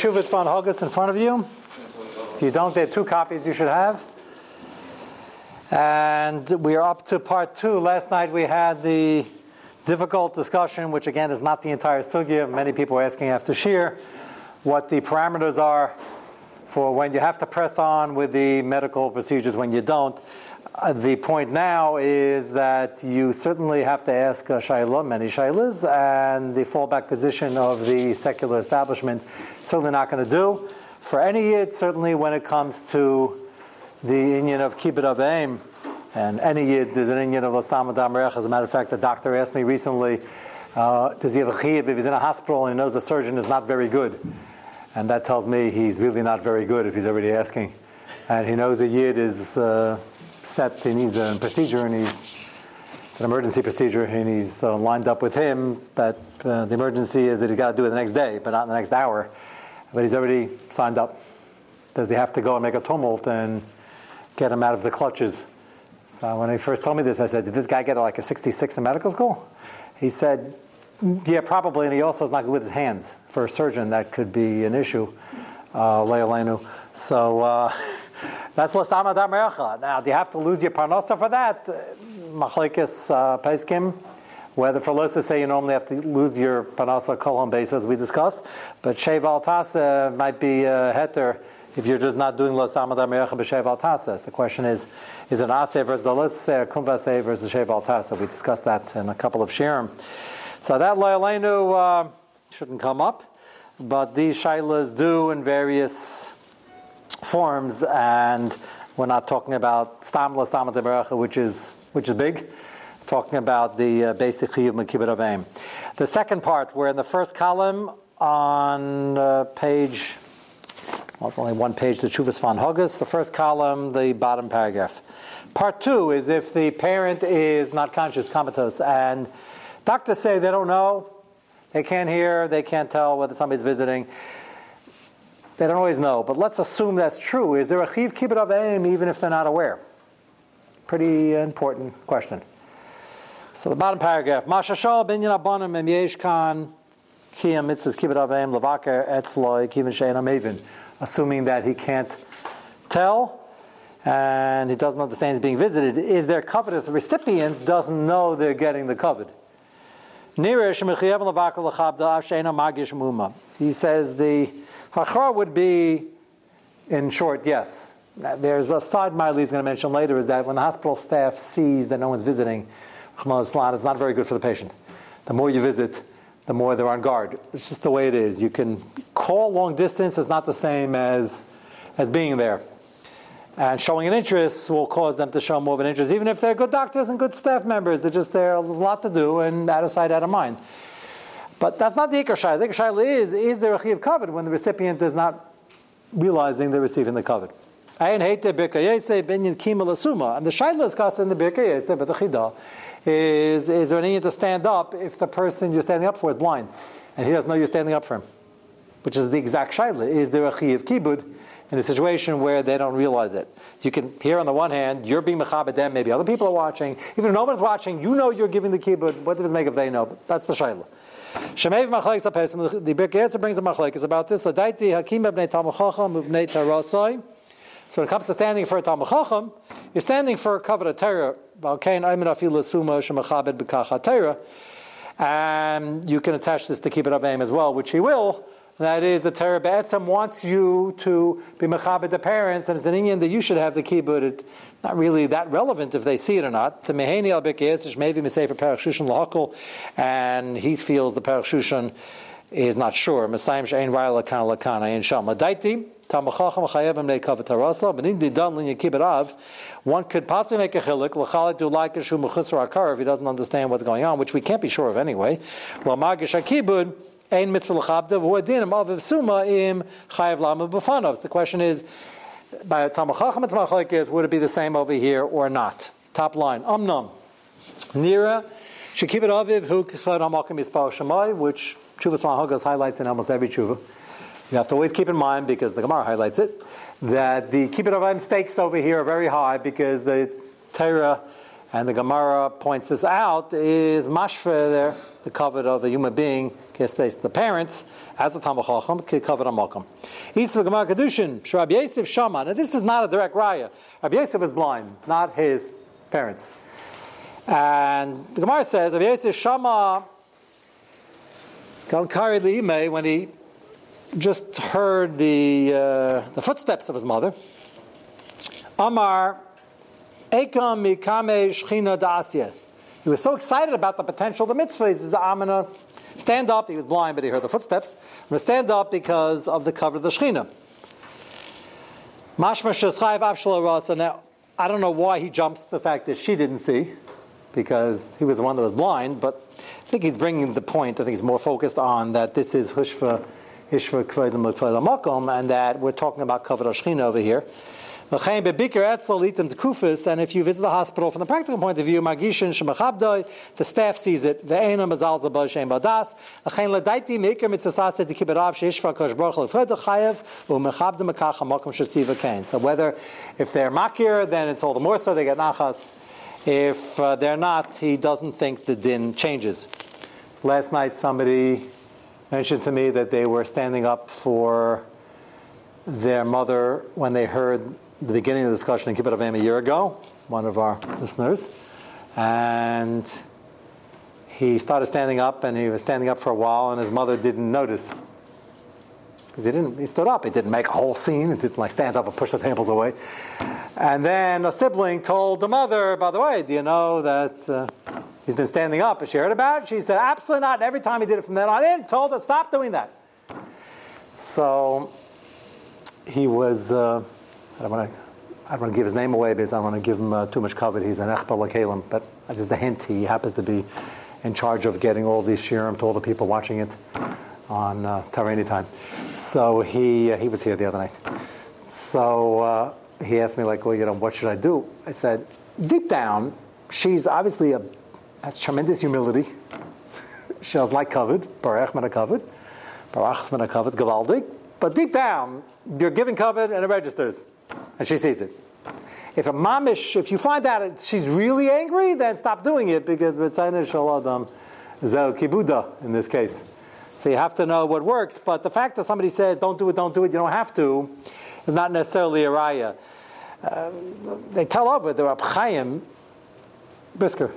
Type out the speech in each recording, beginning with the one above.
Chuvas von Hogus in front of you. If you don't, there are two copies you should have. And we are up to part two. Last night we had the difficult discussion, which again is not the entire sugya. Many people are asking after Shir what the parameters are for when you have to press on with the medical procedures, when you don't. Uh, the point now is that you certainly have to ask a shayla, many shaylas, and the fallback position of the secular establishment certainly not going to do. For any yid, certainly when it comes to the union of kibbut of aim, and any yid, there's an union of Osama Damarech. As a matter of fact, the doctor asked me recently, uh, does he have a chiv if he's in a hospital and he knows the surgeon is not very good? And that tells me he's really not very good if he's already asking. And he knows a yid is uh, set, he needs a procedure, and he's it's an emergency procedure, and he's uh, lined up with him. But uh, the emergency is that he's got to do it the next day, but not the next hour. But he's already signed up. Does he have to go and make a tumult and get him out of the clutches? So when he first told me this, I said, "Did this guy get like a 66 in medical school?" He said, "Yeah, probably." And he also is not good with his hands. For a surgeon, that could be an issue. Uh, so. Uh, That's Lasama Damercha. Now, do you have to lose your parnasa for that? Machlekes uh, Peskim. Whether for Losa say you normally have to lose your parnasa kolon base as we discussed, but Shev al Tasa might be a heter if you're just not doing Los Amad Amerecha b'Shev al Tasa. The question is, is it Aseh versus a Loseh or Kumvaseh versus Shev al Tasa? We discussed that in a couple of Shirim. So that Loyalenu uh, shouldn't come up, but these Shailas do in various forms, and we're not talking about stam la which is which is big. Talking about the uh, basic chiyuv mekibet avim. The second part, we're in the first column on uh, page. Well, it's only one page. The Chuvas van Hogus. The first column, the bottom paragraph. Part two is if the parent is not conscious, comatose, and doctors say they don't know, they can't hear, they can't tell whether somebody's visiting. They don't always know, but let's assume that's true. Is there a chiv kibbut of aim even if they're not aware? Pretty important question. So the bottom paragraph, Mashashal binyan abanim em yesh kan kiyam mitzvahs kibbut of aim levaker etzloi kivin shein amevin, assuming that he can't tell and he doesn't understand he's being visited. Is there covet if the recipient doesn't know they're getting the covet? He says the Hachar would be, in short, yes. There's a side mile he's going to mention later is that when the hospital staff sees that no one's visiting, it's not very good for the patient. The more you visit, the more they're on guard. It's just the way it is. You can call long distance is not the same as as being there. And showing an interest will cause them to show more of an interest, even if they're good doctors and good staff members. They're just there. There's a lot to do, and out of sight, out of mind. But that's not the Ikar Shaila. The Shaila is, is there a Chiv covered when the recipient is not realizing they're receiving the covered? Ayin hate birka binyan kima lasuma. And the Shaila is cast in the birka but the chida is, is there an need to stand up if the person you're standing up for is blind and he doesn't know you're standing up for him? Which is the exact Shaila. Is there a Chiv kibud in a situation where they don't realize it? You can hear on the one hand, you're being mechabed them, maybe other people are watching. Even if nobody's watching, you know you're giving the kibud. What does it make if they know? But that's the Shaila. Shemev machlekes apesim. The Birkei brings a machlekes about this. Ladaiti hakim bnei talmud chacham tarasai. So when it comes to standing for a talmud chacham, you're standing for shemachabed b'kach Torah. And you can attach this to kibbut avim as well, which he will. That is, the Torah Be'etzim wants you to be mechabed the parents, and it's an Indian that you should have the kibbut. It's not really that relevant if they see it or not. To Meheni al maybe for Shushan Lahakol, and he feels the Shushan is not sure. Messiah Shein Raya Lakana Lakana Ein Sham. Ladaiti, in one could possibly make a chilik, Lachalik do like a Shum Akar if he doesn't understand what's going on, which we can't be sure of anyway. Well, Magish Akibud, Ein mitzvah suma im chayav lama b'fanov. The question is, by Talmud Chacham and is, would it be the same over here or not? Top line, umnam. Nira, shekibet aviv hu k'chad hamakim yispal shemai, which Chuvas Hagas highlights in almost every tshuva. You have to always keep in mind, because the Gemara highlights it, that the kibbut avim stakes over here are very high because the Torah and the Gemara points this out is mashfa there the covet of a human being, the parents, as a Talmud Chacham, covet a Malkum. Isa Gemara Kedushin, Rabbi Yosef Shama. Now, this is not a direct raya. Rabbi Yosef is blind, not his parents. And the Gemara says, Rabbi Yosef Shama, Galkari Liime, when he just heard the, uh, the footsteps of his mother, Amar, Ekam Mikame Shchina Dasya. He was so excited about the potential of the mitzvah. He says, I'm going to stand up. He was blind, but he heard the footsteps. I'm going to stand up because of the cover of the Shechina. Mashma Sheschayev Avshala Rasa. Now, I don't know why he jumps the fact that she didn't see, because he was the one that was blind, but I think he's bringing the point. I think he's more focused on that this is Hushva, Hishva Kvedim Makom, and that we're talking about Kavod Shechina over here. And if you visit the hospital from the practical point of view, the staff sees it. So whether if they're makir, then it's all the more so they get nachas. If uh, they're not, he doesn't think the din changes. Last night, somebody mentioned to me that they were standing up for their mother when they heard the beginning of the discussion in Kibbutz Avim a year ago, one of our listeners, and he started standing up, and he was standing up for a while, and his mother didn't notice because he didn't. He stood up. He didn't make a whole scene. He didn't like stand up and push the tables away. And then a sibling told the mother, "By the way, do you know that uh, he's been standing up?" And she heard about it. She said, "Absolutely not." And every time he did it from then on in, told her, "Stop doing that." So he was. Uh, I don't want to. I don't want to give his name away because I don't want to give him uh, too much cover. He's an Echbal Lakalim, but just a hint. He happens to be in charge of getting all these shirim to all the people watching it on uh, time. So he uh, he was here the other night. So uh, he asked me like, well, you know, what should I do? I said, deep down, she's obviously a has tremendous humility. she has like covered, Baruch covered, Baruch covered, Gavaldik. But deep down, you're giving covered and it registers and she sees it. If a mamish, if you find out she's really angry, then stop doing it because b'tzayne shaladam zeo kibuda in this case. So you have to know what works. But the fact that somebody says don't do it, don't do it, you don't have to, is not necessarily a raya. Uh, they tell over the Rab Chaim Brisker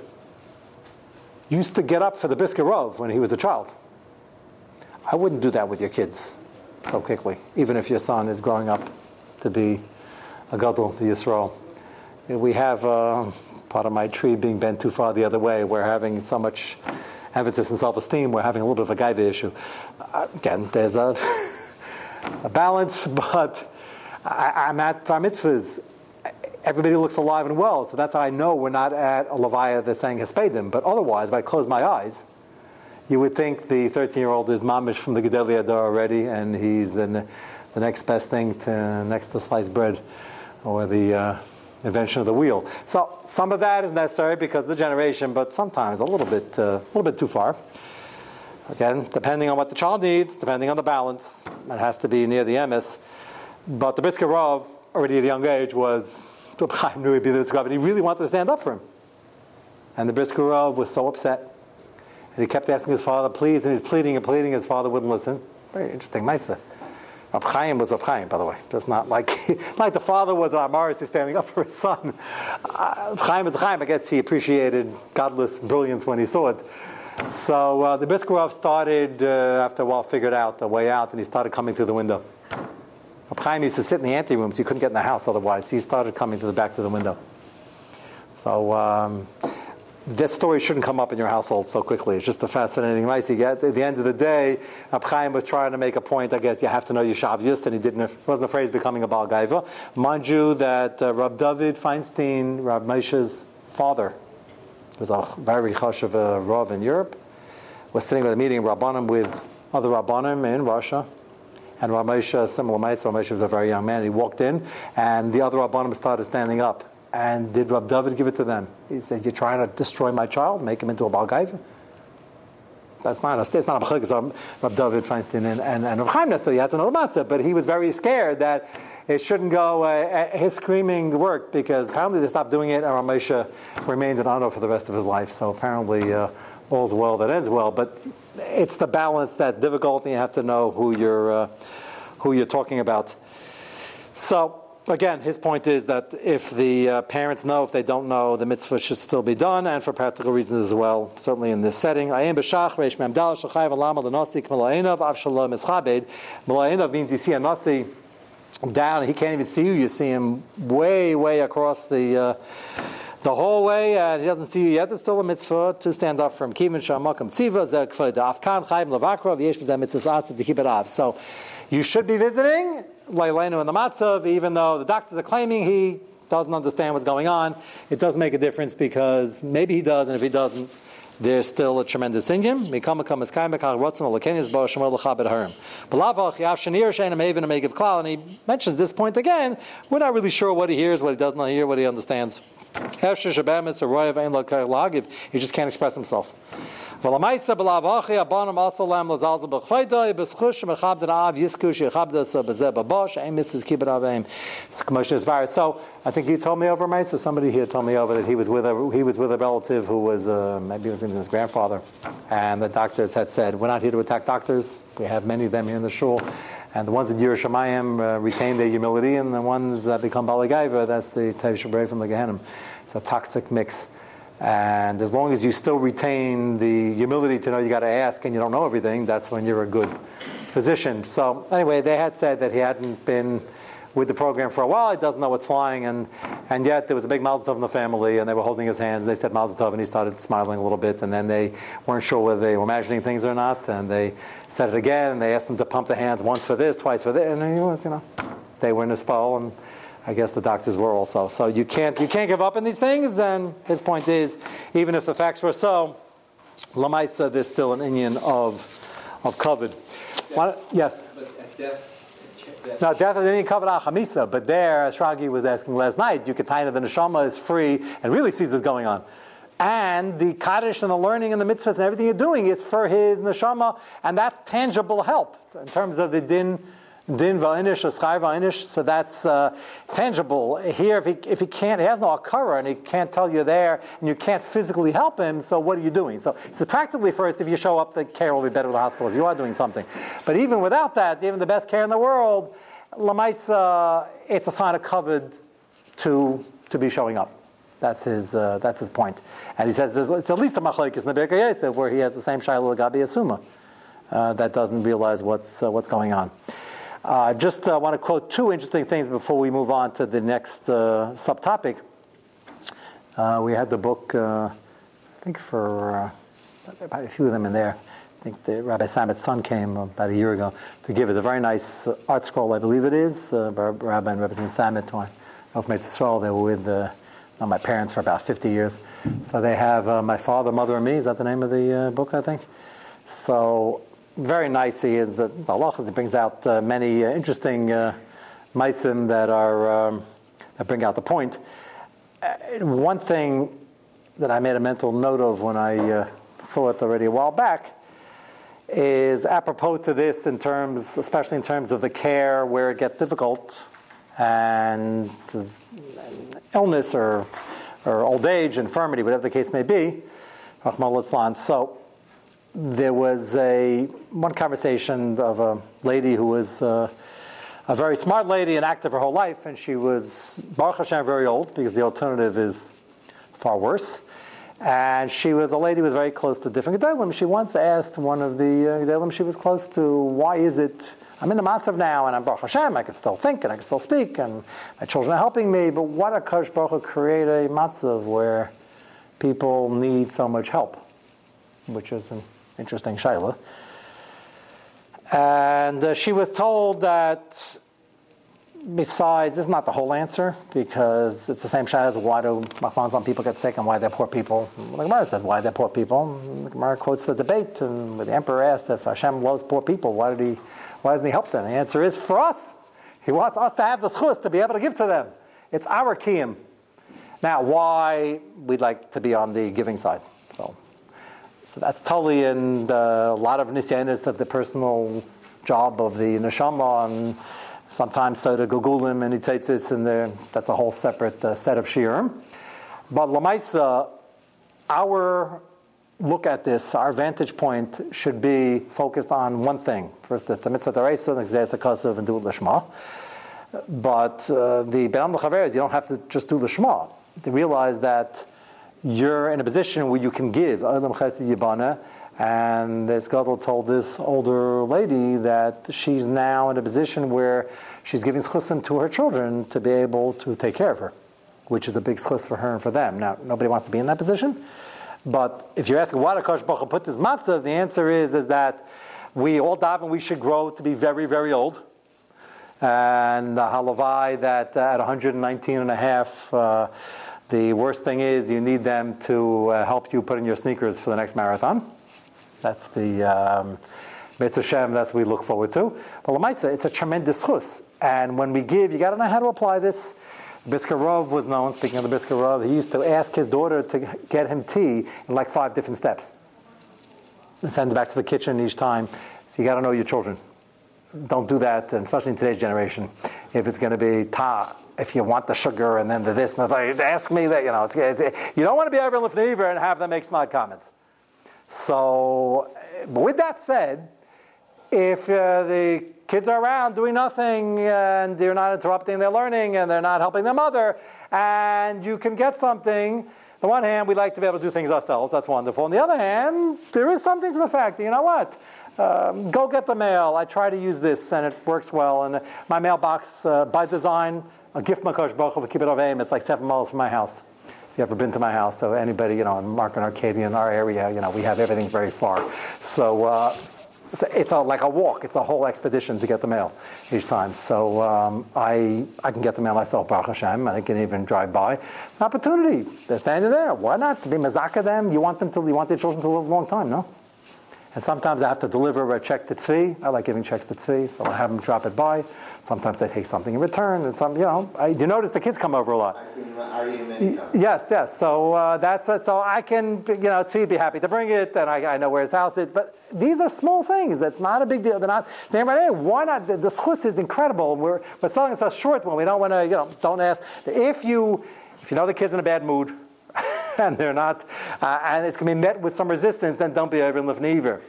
used to get up for the Brisker Rov when he was a child. I wouldn't do that with your kids so quickly, even if your son is growing up to be a Yisrael. We have uh, part of my tree being bent too far the other way. We're having so much emphasis in self-esteem. We're having a little bit of a gaiva issue. Uh, again, there's a, a balance, but I, am at bar mitzvahs. Everybody looks alive and well, so that's how I know we're not at a levaya that's saying hespedim. But otherwise, if I close my eyes, you would think the 13-year-old is mamish from the Gedalia already, and he's the, the next best thing to next to sliced bread or the uh, invention of the wheel. So some of that is necessary because of the generation, but sometimes a little bit, uh, a little bit too far. Again, depending on what the child needs, depending on the balance, it has to be near the emes. But the Brisker already at a young age, was knew he'd be the and he really wanted to stand up for him. And the Brisker was so upset. And he kept asking his father, please, and he's pleading and pleading. His father wouldn't listen. Very interesting, Maisa. Rab Chaim was Rab Chaim, by the way. Just not like like the father was Amaris He's standing up for his son. Uh, Chaim was Chaim. I guess he appreciated godless brilliance when he saw it. So uh, the Brisker started, uh, after a while, figured out the way out, and he started coming through the window. Rab Chaim used to sit in the anterooms. he couldn't get in the house otherwise. He started coming to the back of the window. So um, this story shouldn't come up in your household so quickly. It's just a fascinating mice. At the end of the day, Chaim was trying to make a point. I guess you have to know your Yeshaviyus, and he didn't. wasn't afraid of becoming a Baal. Mind you, that uh, Rab David Feinstein, Rab Moshe's father, was a very chashav uh, rav in Europe, was sitting at a meeting in Rabbanim with other Rabbanim in Russia. And Rab Moshe, similar Rab Moshe was a very young man. He walked in, and the other Rabbanim started standing up and did Rab David give it to them? He said, You're trying to destroy my child, make him into a Balgaiva? That's not a it's not a b'chag. Rab David Feinstein and and, and Rab Chaim necessarily had to know the matzah, but he was very scared that it shouldn't go. Uh, his screaming worked because apparently they stopped doing it, and Ramesha remained in honor for the rest of his life. So apparently, uh, all's well that ends well. But it's the balance that's difficult, and you have to know who you're uh, who you're talking about. So again, his point is that if the uh, parents know, if they don't know, the mitzvah should still be done, and for practical reasons as well, certainly in this setting. Means you see a nasi down, he can't even see you. You see him way, way across the uh, the hallway, and he doesn't see you yet. There's still a mitzvah to stand up from kivin shamakam tziva zekfay afkan chayim levakra v'yesh mitzvah asa to keep. So you should be visiting Leilenu in the Matzav, even though the doctors are claiming he doesn't understand what's going on. It doesn't make a difference because maybe he does, and if he doesn't, there's still a tremendous in him. And he mentions this point again. We're not really sure what he hears, what he does not hear, what he understands. He just can't express himself. So I think he told me over Maisa, somebody here told me over that he was with a, he was with a relative who was, uh, maybe it was even his grandfather, and the doctors had said, we're not here to attack doctors. We have many of them here in the shul and the ones in Yerushalayim uh, retain their humility, and the ones that become Baligaiva, that's the Tev Shabray from the Gehenim. It's a toxic mix. And as long as you still retain the humility to know you got to ask and you don't know everything, that's when you're a good physician. So anyway, they had said that he hadn't been with the program for a while. He doesn't know what's flying, and, and yet there was a big Mazel Tov in the family, and they were holding his hands. And they said Mazel Tov, and he started smiling a little bit. And then they weren't sure whether they were imagining things or not, and they said it again. And they asked him to pump the hands once for this, twice for this, and he was, you know, they were in his spell, and I guess the doctors were also. So you can't you can't give up on these things. And his point is, even if the facts were so, Lamaisa, there's still an Indian of of covered. yes. Now, is any covered achamisa, but there, as Shragi was asking last night, you could tie the neshama is free and really sees what's going on. And the kaddish and the learning and the mitzvahs and everything you're doing, it's for his neshama, and that's tangible help in terms of the din din va'inish, a schai va'inish, so that's uh, tangible. Here, if he, if he can't, he has no akara, and he can't tell you there, and you can't physically help him, so what are you doing? So, so practically, first, if you show up, the care will be better with the hospitals. You are doing something. But even without that, even the best care in the world, lamaisa, it's a sign of covered to, to be showing up. That's his, uh, that's his point. And he says it's at least a machlekes nebeka Yosef, where he has the same shiloh gabi asuma. Uh, that doesn't realize what's, uh, what's going on. Uh, just uh, want to quote two interesting things before we move on to the next uh, subtopic. Uh, we had the book, uh, I think, for a few of them in there. I think the Rabbi Samet's son came about a year ago to give it. A very nice art scroll, I believe it is. Rabbi and Rabbi Samet, of Mitzvah, they were with my parents for about 50 years. So they have My Father, Mother, and Me. Is that the name of the book, I think? So very nice he is that Allah brings out uh, many uh, interesting uh, maisim that are um, that bring out the point. Uh, one thing that I made a mental note of when I uh, saw it already a while back is apropos to this in terms, especially in terms of the care where it gets difficult and illness or or old age, infirmity, whatever the case may be. So there was a one conversation of a lady who was uh, a very smart lady and active her whole life, and she was Baruch Hashem very old because the alternative is far worse. And she was a lady who was very close to different gedolim. She once asked one of the uh, gedolim she was close to, "Why is it I'm in the matzav now, and I'm Baruch Hashem. I can still think and I can still speak, and my children are helping me. But what a Kosh Baruch create a matzav where people need so much help, which is an Interesting Shaila. And uh, she was told that besides, this is not the whole answer because it's the same Shaila as why do some people get sick and why they're poor people. The Gemara says why they're poor people. The Gemara quotes the debate and the emperor asked if Hashem loves poor people, why did he, why doesn't he help them? The answer is for us. He wants us to have the schus to be able to give to them. It's our kiyum. Now, why we'd like to be on the giving side. So that's totally in a lot of nisyanis of the personal job of the neshama, and sometimes so to gugulim and itzitzis, and there that's a whole separate uh, set of shiurim. But lamaisa, our look at this, our vantage point should be focused on one thing. First, it's a mitzvah deraisa, it's a kasav, and do lishma. But uh, the Be'am L'chaveres, you don't have to just do the lishma. To realize that you're in a position where you can give. And this Gadol told this older lady that she's now in a position where she's giving schusim to her children to be able to take care of her, which is a big schus for her and for them. Now, nobody wants to be in that position. But if you're asking why Akash Baruch put this matzah, the answer is, is that we all daven we should grow to be very, very old. And the halavai that at 119 and a half, uh, the worst thing is you need them to uh, help you put in your sneakers for the next marathon. That's the um, Mitzvah that's what we look forward to. But Lamaitza, it's a tremendous chus. And when we give, you got to know how to apply this. Briskerov was known, speaking of the Briskerov, he used to ask his daughter to get him tea in like five different steps. And send it back to the kitchen each time. So you got to know your children. Don't do that, and especially in today's generation. If it's going to be ta, if you want the sugar and then the this and the that, ask me that, you know. It's, it's, you don't want to be in Lefnever and have them make snide comments. So, with that said, if uh, the kids are around doing nothing and you're not interrupting their learning and they're not helping their mother, and you can get something. On the one hand, we like to be able to do things ourselves. That's wonderful. On the other hand, there is something to the fact that, you know what? Um, go get the mail. I try to use this and it works well. And my mailbox, uh, by design, a gift Makosh Baruch of Kibbutz Aim, it's like seven miles from my house. If you've ever been to my house, so anybody, you know, in Mark and Arcadia in our area, you know, we have everything very far. So, uh, it's a, like a walk. It's a whole expedition to get the mail each time. So um, I, I can get the mail myself, Baruch Hashem, and I can even drive by. It's an opportunity. They're standing there. Why not? To be mazaka them. You want them to. You want their children to live a long time, no? And sometimes I have to deliver a check to Tzvi. I like giving checks to Tzvi, so I have them drop it by. Sometimes they take something in return, and some, you know, I, you notice the kids come over a lot. I've seen many times. Yes, yes. So uh, that's uh, so I can, you know, Tzvi be happy to bring it, and I, I, know where his house is. But these are small things. That's not a big deal. They're not saying, hey, why not? The, the schus is incredible. We're we're selling a short one. We don't want to, you know, don't ask. If you if you know the kid's in a bad mood. And they're not, uh, and it's going to be met with some resistance, then don't be over in Lefnever.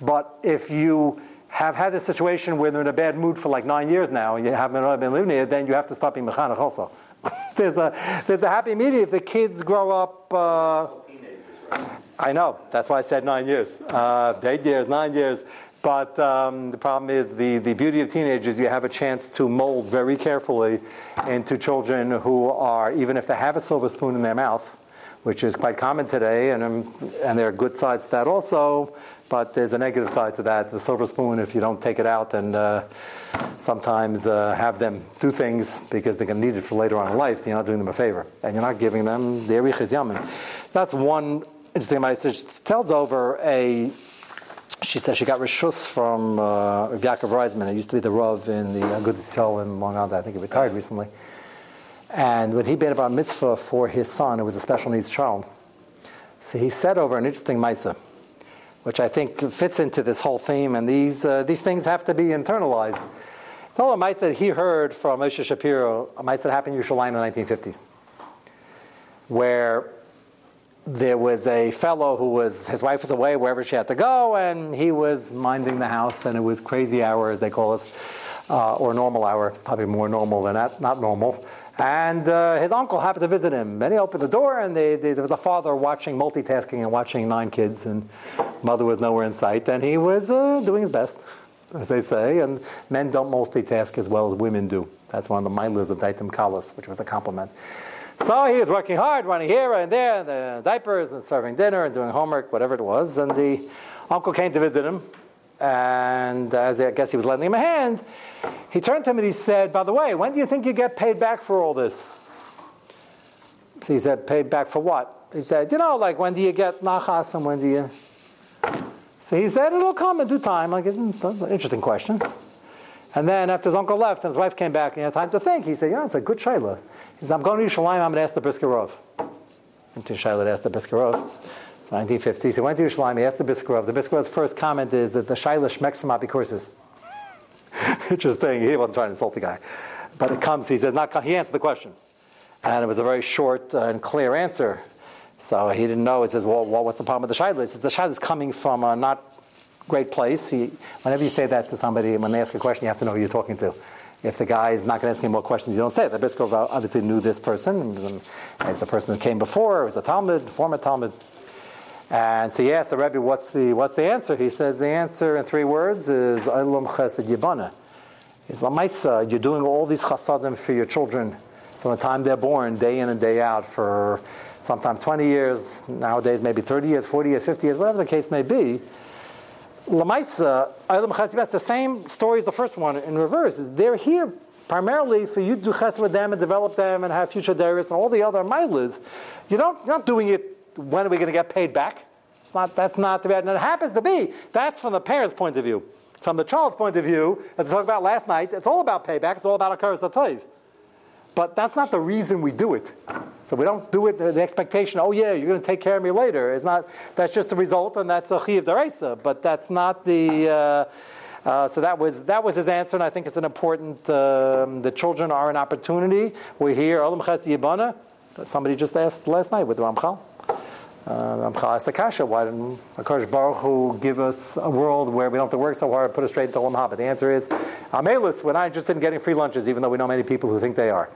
But if you have had this situation where they're in a bad mood for like nine years now, and you haven't been living here, then you have to stop being mechanech also. there's a there's a happy medium if the kids grow up. Uh, I know. That's why I said nine years, uh, eight years, nine years. But um, the problem is the, the beauty of teenagers, you have a chance to mold very carefully into children who are, even if they have a silver spoon in their mouth, which is quite common today, and, um, and there are good sides to that also, but there's a negative side to that. The silver spoon, if you don't take it out and uh, sometimes uh, have them do things because they're going to need it for later on in life, you're not doing them a favor. And you're not giving them the Erich Yamin. That's one interesting message. Tells over a she says she got rishus from uh, Yaakov Reisman. It used to be the Rav in the Good in Long Island. I think he retired recently. And when he made a bar mitzvah for his son, it was a special needs child. So he said over an interesting ma'isa, which I think fits into this whole theme, and these, uh, these things have to be internalized. Tell a ma'isa that he heard from Moshe Shapiro, a ma'isa that happened in Yerushalayim in the 1950s, where there was a fellow who was, his wife was away wherever she had to go, and he was minding the house, and it was crazy hour, as they call it, uh, or normal hour. It's probably more normal than not, not normal. And uh, his uncle happened to visit him. And he opened the door, and they, they, there was a father watching, multitasking, and watching nine kids, and mother was nowhere in sight. And he was uh, doing his best, as they say. And men don't multitask as well as women do. That's one of the milas of Daitim Kalas, which was a compliment. So he was working hard, running here and there, and the diapers, and serving dinner, and doing homework, whatever it was. And the uncle came to visit him, and uh, as I guess he was lending him a hand, he turned to him and he said, By the way, when do you think you get paid back for all this? So he said, Paid back for what? He said, You know, like when do you get nachas and when do you. So he said, It'll come in due time. Like, hmm, interesting question. And then after his uncle left and his wife came back and he had time to think, he said, Yeah, it's a good shayla. He said, I'm going to Yerushalayim, I'm going to ask the Briskerov. Went to Shayla to ask the Briskerov. 1950s. He went to Yerushalayim, he asked the Briskerov. The Briskerov's first comment is that the Shaila Shmeks from Apikursis. Interesting. He wasn't trying to insult the guy. But it comes, he says, not, he answered the question. And it was a very short uh, and clear answer. So he didn't know. He says, well, well what's the problem with the Shaila? He says, the Shaila is coming from a not great place. He, whenever you say that to somebody, when they ask a question, you have to know who you're talking to. If the guy is not going to ask any more questions, you don't say it. The Briskov obviously knew this person. It was a person who came before. It was a Talmud, former Talmud. And so he asked the Rebbe, what's the, what's the answer? He says the answer in three words is Olam Chesed Yibana. He's Lamaisa, you're doing all these chasadim for your children from the time they're born, day in and day out, for sometimes 20 years, nowadays maybe 30 years, 40 years, 50 years, whatever the case may be. Lamaisa, Olam Chesed it's the same story as the first one in reverse. Is they're here primarily for you to do chesed with them and develop them and have future dairies and all the other milas. You don't, you're not doing it when are we going to get paid back? It's not, that's not the bad. And it happens to be, that's from the parent's point of view. From the child's point of view, as we talked about last night, it's all about payback, it's all about a satayv. But that's not the reason we do it. So we don't do it the expectation, oh yeah, you're going to take care of me later. It's not, that's just the result, and that's a chiv deraisa. But that's not the, uh, uh, so that was that was his answer, and I think it's an important. Um, the children are an opportunity. We're here. Somebody just asked last night with Ramchal. Uh, asked the kasha, why didn't Akash Baruch Hu give us a world where we don't have to work so hard, put us straight into Olam Haba? The answer is, Amelis, we're not interested in getting free lunches, even though we know many people who think they are.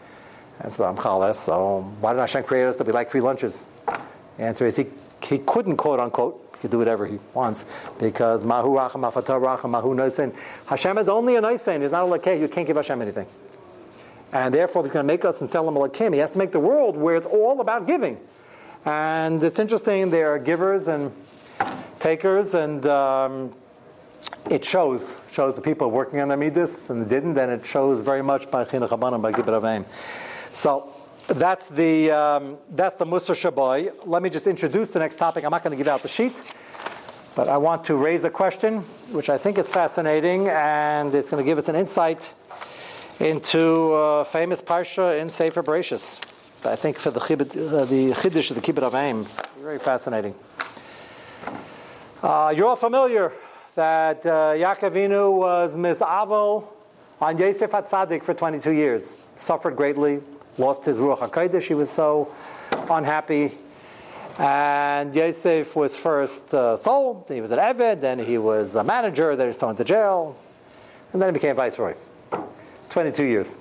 That's the Amchal so why didn't Hashem create us that we like free lunches? The answer is, he, he couldn't, quote unquote, he could do whatever he wants, because Mahu Racham, Afatah Racham, Mahu Noisen. Hashem is only a Noisen, he's not a Lakeh, you can't give Hashem anything. And therefore, if he's going to make us and sell him a Lakim, he has to make the world where it's all about giving. And it's interesting, there are givers and takers, and um, it shows shows the people working on the midas and didn't, and it shows very much by chinuch habanim by gibber avim. So that's the um, that's the Musar Shaboy. Let me just introduce the next topic. I'm not going to give out the sheet, but I want to raise a question, which I think is fascinating, and it's going to give us an insight into a famous parsha in Sefer Bereshis. I think for the uh, the Chiddush of the very fascinating. Uh, you're all familiar that uh, Yaakovinu was misavo on Yosef Hatzadik for 22 years. Suffered greatly, lost his Ruach HaKodesh. He was so unhappy. And Yosef was first uh, sold, he was an Eved, then he was a manager, then he was thrown into jail, and then he became viceroy. 22 years.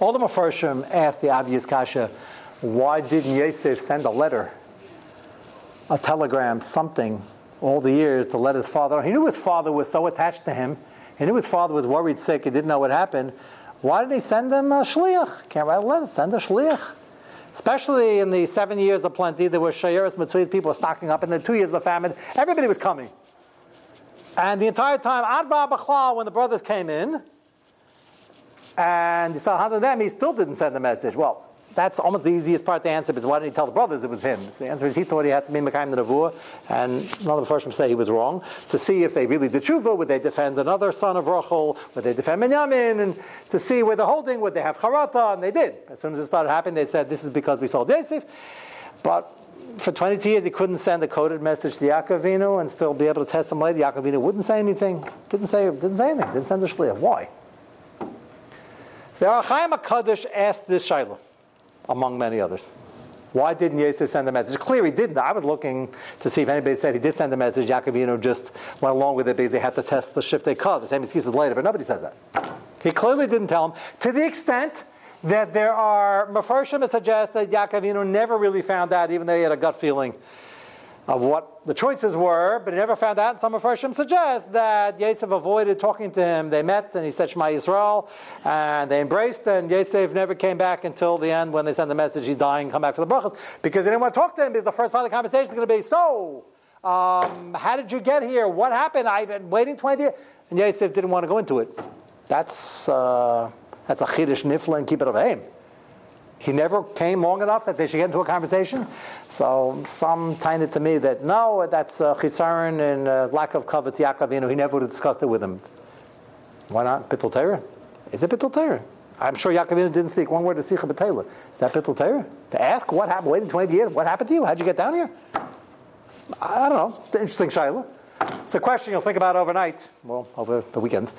All the Mepharshim asked the obvious kasha, why didn't Yosef send a letter, a telegram, something, all the years to let his father know? He knew his father was so attached to him. He knew his father was worried sick. He didn't know what happened. Why didn't he send him a shliach? Can't write a letter. Send a shliach. Especially in the seven years of plenty, there were shayeris mitzvahs, people were stocking up. In the two years of the famine, everybody was coming. And the entire time, Adva Bachlal, when the brothers came in, and he started hunting them, he still didn't send the message. Well, that's almost the easiest part to answer because why didn't he tell the brothers it was him? So the answer is he thought he had to be Mekayim the Nevuah, and none of the first say he was wrong. To see if they really did tshuva, would they defend another son of Rachel, would they defend Binyamin, and to see where they're holding, would they have Charata, and they did. As soon as it started happening, they said, this is because we sold Yosef. But for 22 years, he couldn't send a coded message to Yaakovinu and still be able to test him later. Yaakovinu wouldn't say anything, didn't say, didn't say anything, didn't send a shliach. Why? The Ohr HaChaim HaKadosh asked this Shiloh, among many others. Why didn't Yosef send the message? It's clear he didn't. I was looking to see if anybody said he did send the message. Yaakovino just went along with it because they had to test the shift they cut. The same excuses later, but nobody says that. He clearly didn't tell him. To the extent that there are Mepharshim that suggest that Yaakovino never really found out, even though he had a gut feeling of what the choices were, but he never found out. And some of Farshim suggest that Yosef avoided talking to him. They met and he said Shema Yisrael, and they embraced, and Yosef never came back until the end when they sent the message he's dying, come back for the brachas, because they didn't want to talk to him because the first part of the conversation is going to be, so, um, how did you get here? What happened? I've been waiting 20 years. And Yosef didn't want to go into it. That's, uh, that's a chiddush nifla and keep it of aim. He never came long enough that they should get into a conversation. So some tied to me that no, that's uh, chisaron and uh, lack of covet know, he never would have discussed it with him. Why not? Bittul Torah? Is it Bittul Torah? I'm sure Yaakov didn't speak one word to Sicha B'Tela. Is that Bittul Torah? To ask what happened, waiting 20 years, what happened to you? How'd you get down here? I don't know. Interesting Shaila. It's a question you'll think about overnight, well, over the weekend,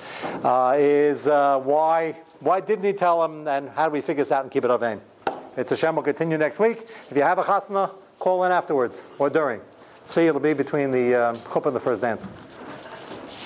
uh, is uh, why, why didn't he tell him and how do we figure this out and keep it avain? It's a Shem will continue next week. If you have a chasna, call in afterwards or during. See, it'll be between the um, chuppah and the first dance.